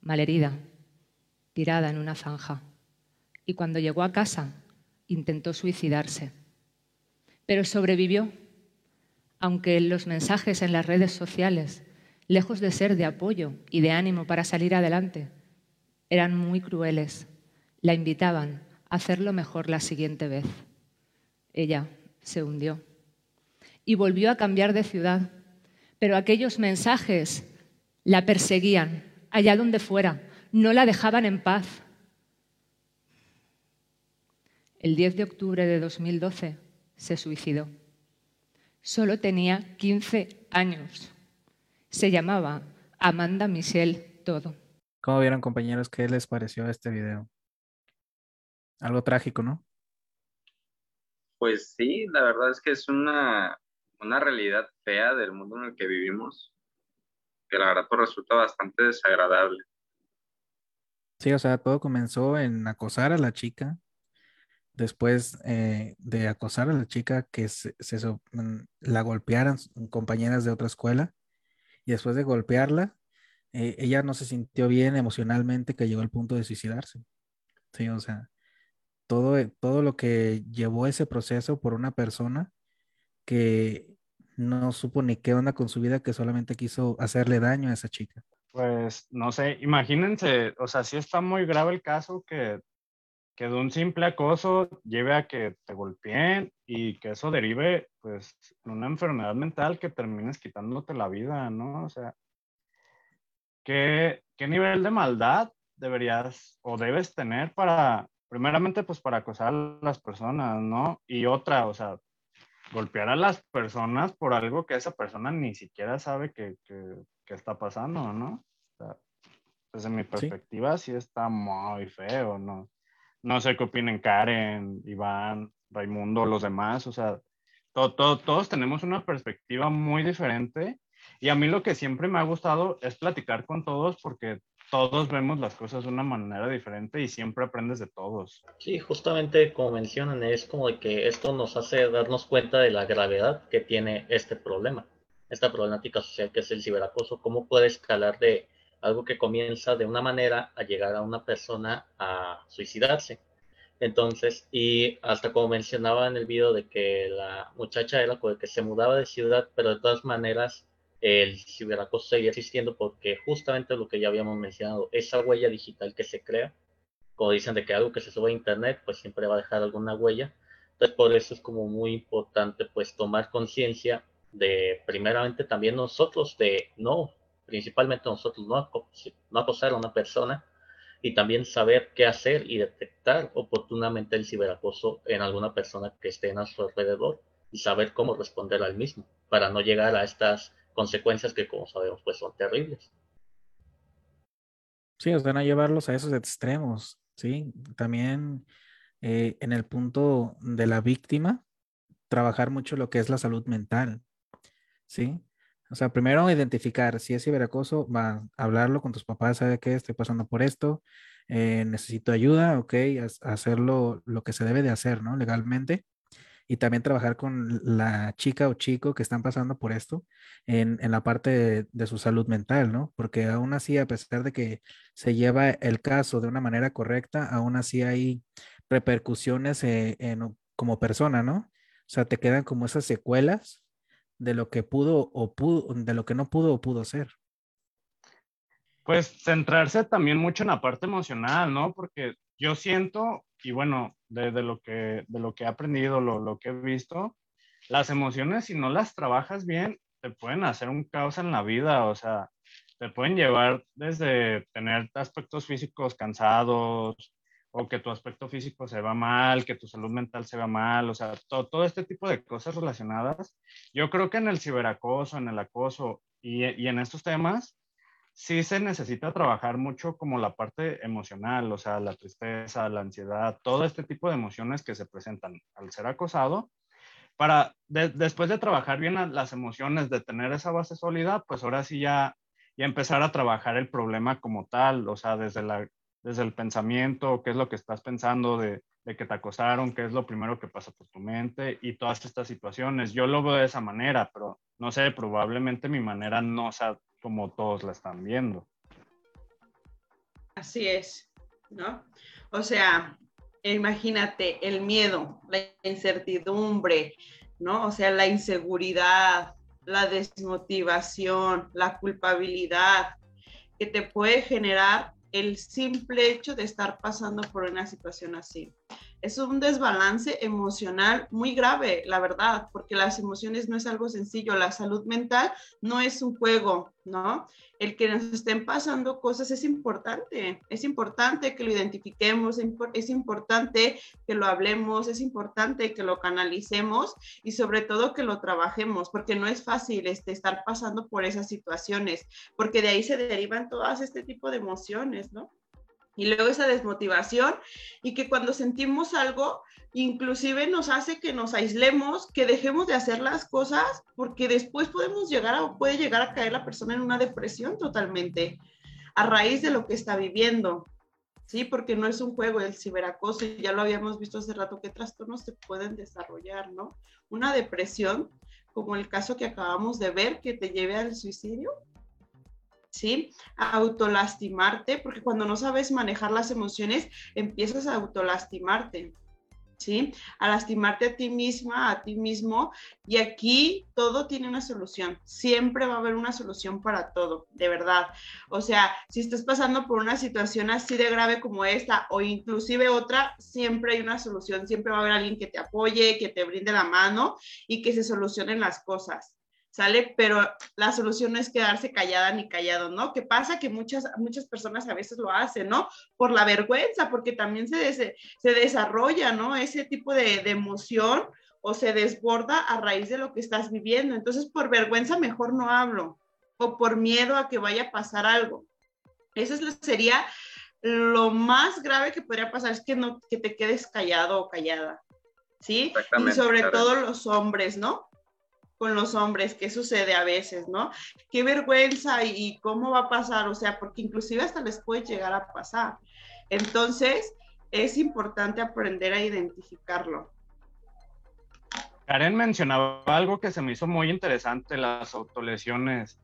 malherida, tirada en una zanja, y cuando llegó a casa intentó suicidarse. Pero sobrevivió, aunque los mensajes en las redes sociales, lejos de ser de apoyo y de ánimo para salir adelante, eran muy crueles. La invitaban a hacerlo mejor la siguiente vez. Ella se hundió y volvió a cambiar de ciudad, pero aquellos mensajes la perseguían allá donde fuera, no la dejaban en paz. El 10 de octubre de 2012 se suicidó. Solo tenía 15 años. Se llamaba Amanda Michelle Todo. ¿Cómo vieron compañeros qué les pareció este video? Algo trágico, ¿no? Pues sí, la verdad es que es una, una realidad fea del mundo en el que vivimos, que la verdad pues, resulta bastante desagradable. Sí, o sea, todo comenzó en acosar a la chica, después eh, de acosar a la chica que se, mm, la golpearan compañeras de otra escuela, y después de golpearla, eh, ella no se sintió bien emocionalmente que llegó al punto de suicidarse. Sí, o sea, todo, todo lo que llevó ese proceso por una persona que no supo ni qué onda con su vida, que solamente quiso hacerle daño a esa chica. Pues no sé, imagínense, o sea, sí está muy grave el caso que, que de un simple acoso lleve a que te golpeen y que eso derive pues en una enfermedad mental que termines quitándote la vida, ¿no? O sea, ¿qué, qué nivel de maldad deberías o debes tener para, primeramente pues para acosar a las personas, ¿no? Y otra, o sea, golpear a las personas por algo que esa persona ni siquiera sabe que, está pasando, ¿no? O sea, desde mi perspectiva sí. está muy feo, ¿no? No sé qué opinen Karen, Iván, Raimundo, los demás, o sea, todos tenemos una perspectiva muy diferente y a mí lo que siempre me ha gustado es platicar con todos porque todos vemos las cosas de una manera diferente y siempre aprendes de todos. Sí, justamente como mencionan, es como de que esto nos hace darnos cuenta de la gravedad que tiene este problema, esta problemática social que es el ciberacoso, cómo puede escalar de algo que comienza de una manera a llegar a una persona a suicidarse. Entonces, y hasta como mencionaba en el video de que la muchacha era que se mudaba de ciudad, pero de todas maneras el ciberacoso seguía existiendo porque justamente lo que ya habíamos mencionado, esa huella digital que se crea, como dicen de que algo que se sube a internet, pues siempre va a dejar alguna huella. Entonces por eso es como muy importante pues tomar conciencia de primeramente también nosotros de no, principalmente nosotros no, no acosar a una persona y también saber qué hacer y detectar oportunamente el ciberacoso en alguna persona que esté en nuestro alrededor y saber cómo responder al mismo para no llegar a estas consecuencias que como sabemos pues son terribles. Sí, os van a llevarlos a esos extremos, ¿sí? También eh, en el punto de la víctima, trabajar mucho lo que es la salud mental, ¿sí? O sea, primero identificar si es ciberacoso, va a hablarlo con tus papás, sabe que estoy pasando por esto, eh, necesito ayuda, ok, hacerlo lo que se debe de hacer, ¿no? Legalmente y también trabajar con la chica o chico que están pasando por esto en, la parte de, su salud mental, ¿no? Porque aún así, a pesar de que se lleva el caso de una manera correcta, aún así hay repercusiones eh, en, como persona, ¿no? O sea, te quedan como esas secuelas de lo que pudo o pudo, de lo que no pudo o pudo ser. Pues centrarse también mucho en la parte emocional, ¿no? Porque yo siento, y bueno, de, lo, que, de lo que he aprendido, lo, lo, que he visto, las emociones, si no las trabajas bien, te pueden hacer un caos en la vida, o sea, te pueden llevar desde tener aspectos físicos cansados o que tu aspecto físico se va mal, que tu salud mental se va mal, o sea, todo, este tipo de cosas relacionadas. Yo creo que en el ciberacoso, en el acoso y, y en estos temas, sí se necesita trabajar mucho como la parte emocional, o sea, la tristeza, la ansiedad, todo este tipo de emociones que se presentan al ser acosado, para después de trabajar bien las emociones, de tener esa base sólida, pues ahora sí ya, ya empezar a trabajar el problema como tal, o sea, desde, la, desde el pensamiento, qué es lo que estás pensando de, de que te acosaron, qué es lo primero que pasa por tu mente y todas estas situaciones. Yo lo veo de esa manera, pero no sé, probablemente mi manera no sea como todos la están viendo. Así es, ¿no? O sea, imagínate el miedo, la incertidumbre, ¿no? O sea, la inseguridad, la desmotivación, la culpabilidad que te puede generar el simple hecho de estar pasando por una situación así es un desbalance emocional muy grave, la verdad, porque las emociones no es algo sencillo, la salud mental no es un juego, ¿no? El que nos estén pasando cosas es importante, es importante que lo identifiquemos, es importante que lo hablemos, es importante que lo canalicemos y sobre todo que lo trabajemos, porque no es fácil este, estar pasando por esas situaciones, porque de ahí se derivan todas este tipo de emociones, ¿no? Y luego esa desmotivación y que cuando sentimos algo, inclusive nos hace que nos aislemos, que dejemos de hacer las cosas, porque después podemos llegar a, puede llegar a caer la persona en una depresión totalmente a raíz de lo que está viviendo. Sí, porque no es un juego el ciberacoso, y ya lo habíamos visto hace rato, qué trastornos se pueden desarrollar, ¿no? Una depresión, como el caso que acabamos de ver, que te lleve al suicidio, ¿sí? Autolastimarte, porque cuando no sabes manejar las emociones, empiezas a autolastimarte. ¿Sí? A lastimarte a ti misma, a ti mismo. Y aquí todo tiene una solución. Siempre va a haber una solución para todo, de verdad. O sea, si estás pasando por una situación así de grave como esta o inclusive otra, siempre hay una solución. Siempre va a haber alguien que te apoye, que te brinde la mano y que se solucionen las cosas. ¿Sale? Pero la solución no es quedarse callada ni callado, ¿no? ¿Qué pasa? Que muchas, muchas personas a veces lo hacen, ¿no? Por la vergüenza, porque también se, se desarrolla, ¿no? Ese tipo de, de emoción o se desborda a raíz de lo que estás viviendo. Entonces, por vergüenza mejor no hablo o por miedo a que vaya a pasar algo. Eso sería lo más grave que podría pasar, es que, no, que te quedes callado o callada, ¿sí? Y sobre todo los hombres, ¿no? Con los hombres, qué sucede a veces, ¿no? Qué vergüenza y, cómo va a pasar, o sea, porque inclusive hasta les puede llegar a pasar. Entonces, es importante aprender a identificarlo. Karen mencionaba algo que se me hizo muy interesante, las autolesiones,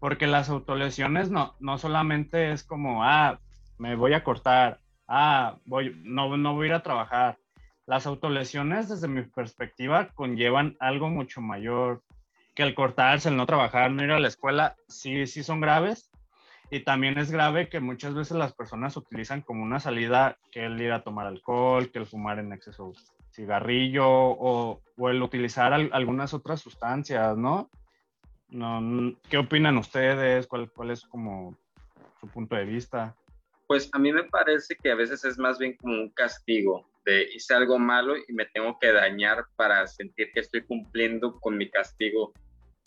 porque las autolesiones no, no solamente es como, ah, me voy a cortar, ah, voy, no, no voy a ir a trabajar, las autolesiones, desde mi perspectiva, conllevan algo mucho mayor que el cortarse, el no trabajar, no ir a la escuela, sí, sí son graves. Y también es grave que muchas veces las personas utilizan como una salida que el ir a tomar alcohol, que el fumar en exceso cigarrillo o, o el utilizar algunas otras sustancias, ¿no? ¿no? ¿Qué opinan ustedes? ¿Cuál, ¿Cuál es como su punto de vista? Pues a mí me parece que a veces es más bien como un castigo hice algo malo y me tengo que dañar para sentir que estoy cumpliendo con mi castigo,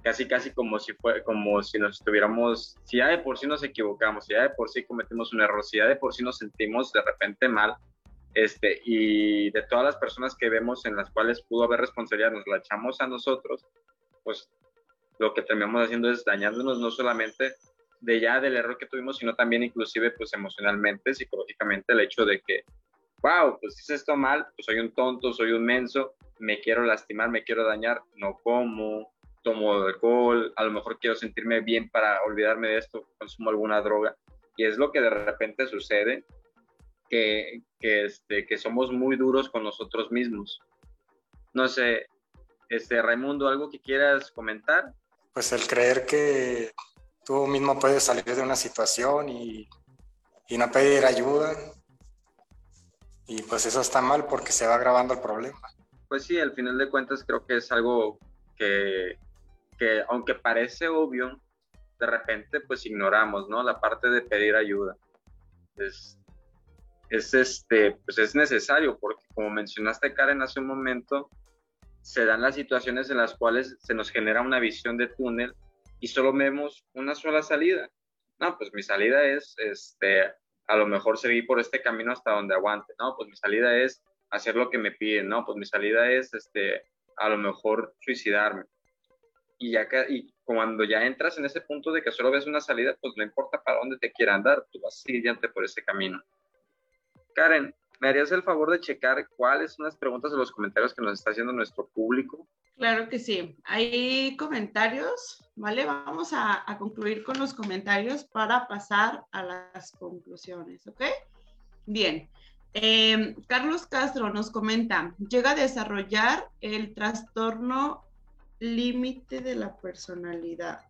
casi casi como si fue como si nos estuviéramos, si ya de por sí nos equivocamos, si ya de por sí cometimos un error, si ya de por sí nos sentimos de repente mal, este, y de todas las personas que vemos en las cuales pudo haber responsabilidad, nos la echamos a nosotros, pues lo que terminamos haciendo es dañándonos no solamente de ya del error que tuvimos, sino también inclusive pues emocionalmente, psicológicamente, el hecho de que wow, pues hice esto mal, pues soy un tonto, soy un menso, me quiero lastimar, me quiero dañar, no como, tomo alcohol, a lo mejor quiero sentirme bien para olvidarme de esto, consumo alguna droga. Y es lo que de repente sucede, que, que, este, que somos muy duros con nosotros mismos. No sé, este, Raimundo, ¿algo que quieras comentar? Pues el creer que tú mismo puedes salir de una situación y, y no pedir ayuda, y pues eso está mal porque se va agravando el problema. Pues sí, al final de cuentas creo que es algo que, que aunque parece obvio, de repente pues ignoramos, ¿no? La parte de pedir ayuda. Es, es, este, pues es necesario, porque como mencionaste, Karen, hace un momento, se dan las situaciones en las cuales se nos genera una visión de túnel y solo vemos una sola salida. No, pues mi salida es, este, a lo mejor seguir por este camino hasta donde aguante, ¿no? Pues mi salida es hacer lo que me piden, ¿no? Pues mi salida es, este, a lo mejor suicidarme. Y ya que, y cuando ya entras en ese punto de que solo ves una salida, pues no importa para dónde te quiera andar, tú vas siguiente por ese camino. Karen, ¿me harías el favor de checar cuáles son las preguntas o los comentarios que nos está haciendo nuestro público? Claro que sí. Hay comentarios, ¿vale? Vamos a, concluir con los comentarios para pasar a las conclusiones, ¿ok? Bien. Em, Carlos Castro nos comenta, llega a desarrollar el trastorno límite de la personalidad.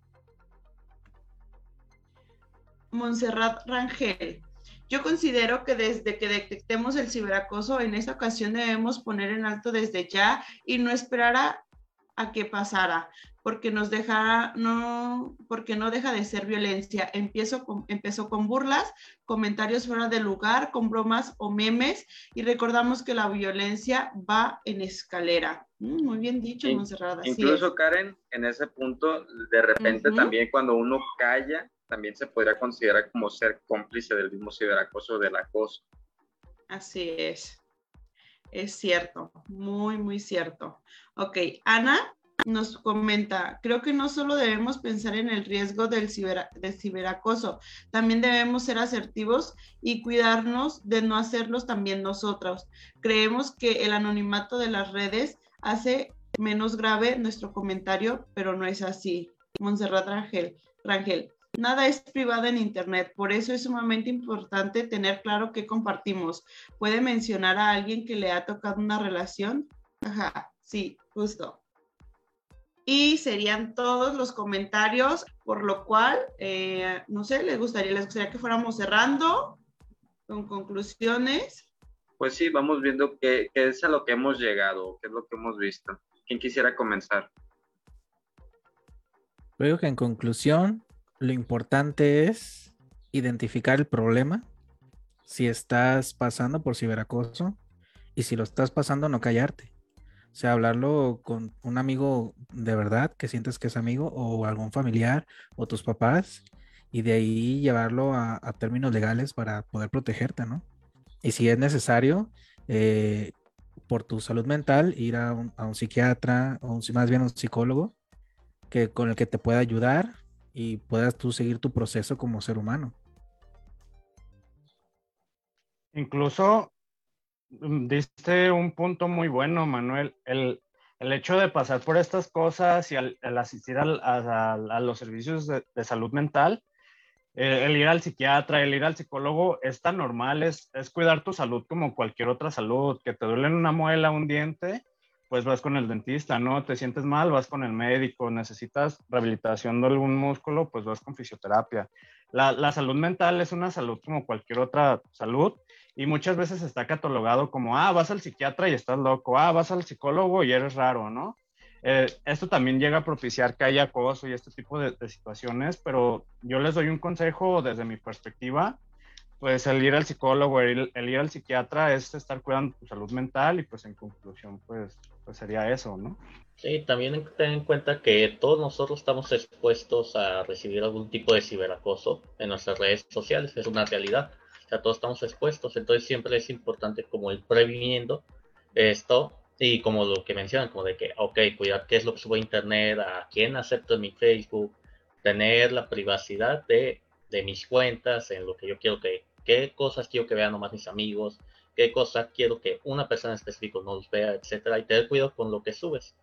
Montserrat Rangel, yo considero que desde que detectemos el ciberacoso, en esta ocasión debemos poner en alto desde ya y no esperar a, que pasara, porque nos deja, no, porque no deja de ser violencia. Empiezo empezó con burlas, comentarios fuera de lugar, con bromas o memes, y recordamos que la violencia va en escalera. Mm, muy bien dicho, Monserrat. Incluso, Karen, en ese punto, de repente también cuando uno calla, también se podría considerar como ser cómplice del mismo ciberacoso del acoso. Así es. Es cierto, muy, muy cierto. Ok, Ana nos comenta, creo que no solo debemos pensar en el riesgo del, ciberacoso, también debemos ser asertivos y cuidarnos de no hacerlos también nosotros. Creemos que el anonimato de las redes hace menos grave nuestro comentario, pero no es así. Montserrat Rangel, Rangel, Nada es privado en Internet, por eso es sumamente importante tener claro qué compartimos. ¿Puede mencionar a alguien que le ha tocado una relación? Ajá, sí, justo. Y serían todos los comentarios, por lo cual, eh, no sé, les gustaría, les gustaría que fuéramos cerrando con conclusiones. Pues sí, vamos viendo qué, qué es a lo que hemos llegado, qué es lo que hemos visto. ¿Quién quisiera comenzar? Creo que en conclusión, lo importante es identificar el problema, si estás pasando por ciberacoso y si lo estás pasando, no callarte. O sea, hablarlo con un amigo de verdad que sientes que es amigo o algún familiar o tus papás y de ahí llevarlo a, términos legales para poder protegerte, ¿no? Y si es necesario, eh, por tu salud mental, ir a un, psiquiatra o más bien un psicólogo que, con el que te pueda ayudar y puedas tú seguir tu proceso como ser humano. Incluso mm, diste un punto muy bueno, Manuel. El, hecho de pasar por estas cosas y al, asistir a, los servicios de, salud mental, el, ir al psiquiatra, el ir al psicólogo es tan normal, es, es cuidar tu salud como cualquier otra salud, que te duele una muela, un diente, pues vas con el dentista, ¿no? Te sientes mal, vas con el médico, necesitas rehabilitación de algún músculo, pues vas con fisioterapia. La, la, salud mental es una salud como cualquier otra salud y muchas veces está catalogado como, ah, vas al psiquiatra y estás loco, ah, vas al psicólogo y eres raro, ¿no? Eh, esto también llega a propiciar que haya acoso y este tipo de, de situaciones, pero yo les doy un consejo desde mi perspectiva pues el ir al psicólogo, el, ir al psiquiatra es estar cuidando tu salud mental y pues en conclusión pues, pues sería eso, ¿no? Sí, también ten en cuenta que todos nosotros estamos expuestos a recibir algún tipo de ciberacoso en nuestras redes sociales, es una realidad, o sea, todos estamos expuestos, entonces siempre es importante como ir previniendo esto y como lo que mencionan, como de que, ok, cuidar qué es lo que subo a internet, a quién acepto en mi Facebook, tener la privacidad de, de mis cuentas, en lo que yo quiero que qué cosas quiero que vean nomás mis amigos, qué cosas quiero que una persona específica no los vea, etcétera, y tener cuidado con lo que subes.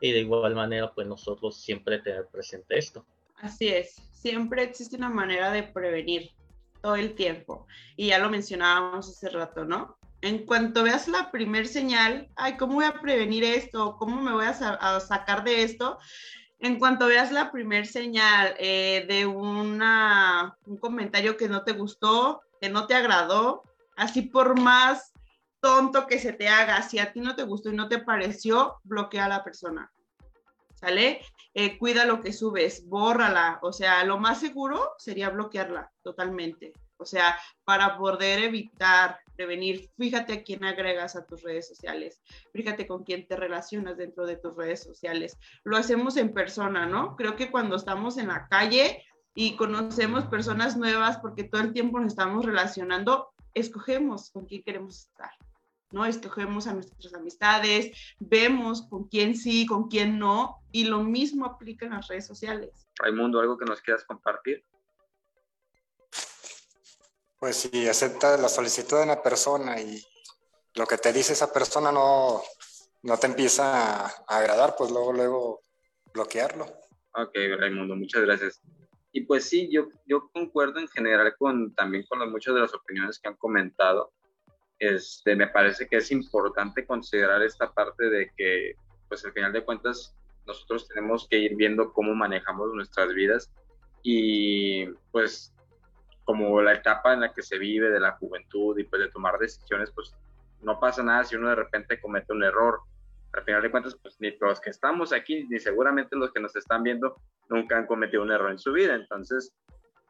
Y de igual manera, pues nosotros siempre tener presente esto. Así es, siempre existe una manera de prevenir todo el tiempo. Y ya lo mencionábamos hace rato, ¿no? En cuanto veas la primer señal, ay, ¿cómo voy a prevenir esto? ¿Cómo me voy a, a sacar de esto? En cuanto veas la primer señal eh, de una, un comentario que no te gustó, que no te agradó, así por más tonto que se te haga, si a ti no te gustó y no te pareció, bloquea a la persona. ¿Sale? Eh, cuida lo que subes, bórrala. O sea, lo más seguro sería bloquearla totalmente. O sea, para poder evitar, prevenir, fíjate a quién agregas a tus redes sociales, fíjate con quién te relacionas dentro de tus redes sociales. Lo hacemos en persona, ¿no? Creo que cuando estamos en la calle y conocemos personas nuevas porque todo el tiempo nos estamos relacionando, escogemos con quién queremos estar. ¿no? Escogemos a nuestras amistades, vemos con quién sí, con quién no, y lo mismo aplica en las redes sociales. Raimundo, ¿algo que nos quieras compartir? Pues si aceptas la solicitud de una persona y lo que te dice esa persona no, no te empieza a agradar, pues luego, luego bloquearlo. Ok, Raimundo, muchas gracias. Y pues sí, yo, yo concuerdo en general con también con muchas de las opiniones que han comentado. Este, me parece que es importante considerar esta parte de que, pues al final de cuentas, nosotros tenemos que ir viendo cómo manejamos nuestras vidas y pues como la etapa en la que se vive de la juventud y pues de tomar decisiones, pues no pasa nada si uno de repente comete un error. Al final de cuentas, pues ni los que estamos aquí, ni seguramente los que nos están viendo, nunca han cometido un error en su vida. Entonces,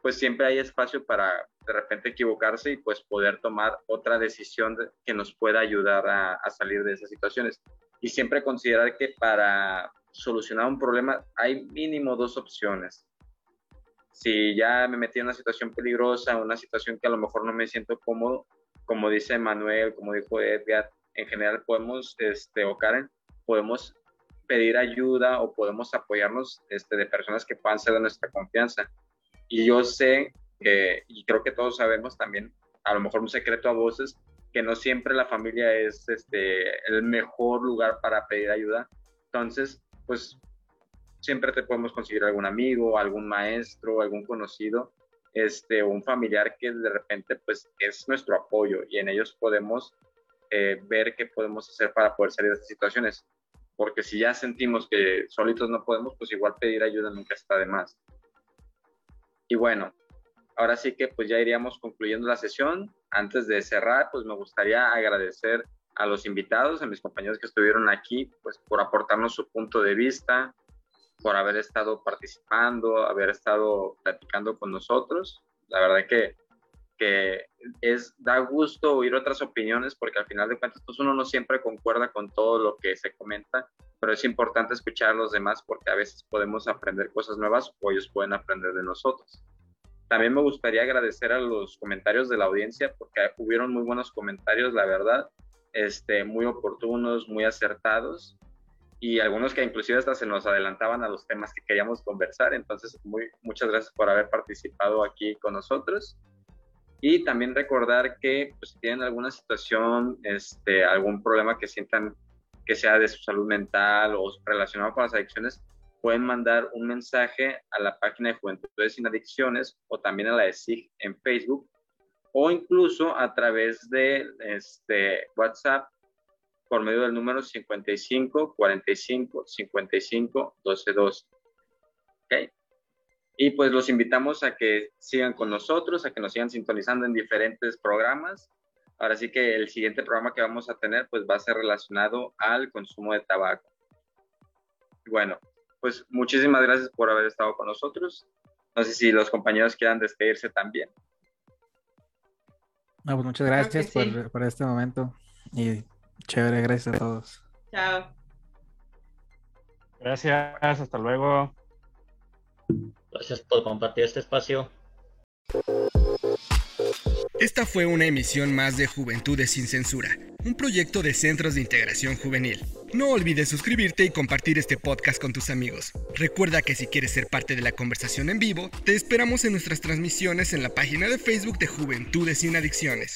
pues siempre hay espacio para de repente equivocarse y pues poder tomar otra decisión que nos pueda ayudar a, a, salir de esas situaciones. Y siempre considerar que para solucionar un problema hay mínimo dos opciones. Si ya me metí en una situación peligrosa, una situación que a lo mejor no me siento cómodo, como dice Manuel, como dijo Edgar, en general podemos, este, o Karen, podemos pedir ayuda o podemos apoyarnos este, de personas que puedan ser de nuestra confianza y yo sé que, y creo que todos sabemos también, a lo mejor un secreto a voces, que no siempre la familia es este, el mejor lugar para pedir ayuda. Entonces, pues siempre te podemos conseguir algún amigo, algún maestro, algún conocido, este, un familiar que de repente pues es nuestro apoyo y en ellos podemos eh, ver qué podemos hacer para poder salir de estas situaciones. Porque si ya sentimos que solitos no podemos, pues igual pedir ayuda nunca está de más. Y bueno, ahora sí que pues ya iríamos concluyendo la sesión. Antes de cerrar, pues me gustaría agradecer a los invitados, a mis compañeros que estuvieron aquí, pues por aportarnos su punto de vista, por haber estado participando, haber estado platicando con nosotros. La verdad que, que es, da gusto oír otras opiniones porque al final de cuentas pues uno no siempre concuerda con todo lo que se comenta, pero es importante escuchar a los demás porque a veces podemos aprender cosas nuevas o ellos pueden aprender de nosotros. También me gustaría agradecer a los comentarios de la audiencia porque hubieron muy buenos comentarios, la verdad, este, muy oportunos, muy acertados y algunos que inclusive hasta se nos adelantaban a los temas que queríamos conversar. Entonces, muy, muchas gracias por haber participado aquí con nosotros. Y también recordar que pues, si tienen alguna situación, este, algún problema que sientan que sea de su salud mental o relacionado con las adicciones, pueden mandar un mensaje a la página de Juventudes sin Adicciones o también a la de SIG en Facebook o incluso a través de este, WhatsApp por medio del número 55 45 55 12 12. ¿Okay? Y pues los invitamos a que sigan con nosotros, a que nos sigan sintonizando en diferentes programas Ahora sí que el siguiente programa que vamos a tener pues va a ser relacionado al consumo de tabaco. Bueno, pues muchísimas gracias por haber estado con nosotros. No sé si los compañeros quieran despedirse también. No, pues muchas gracias por, por, este momento y chévere, gracias a todos. Chao. Gracias, hasta luego. Gracias por compartir este espacio. Esta fue una emisión más de Juventudes sin Censura, un proyecto de Centros de Integración Juvenil. No olvides suscribirte y compartir este podcast con tus amigos. Recuerda que si quieres ser parte de la conversación en vivo, te esperamos en nuestras transmisiones en la página de Facebook de Juventudes sin Adicciones.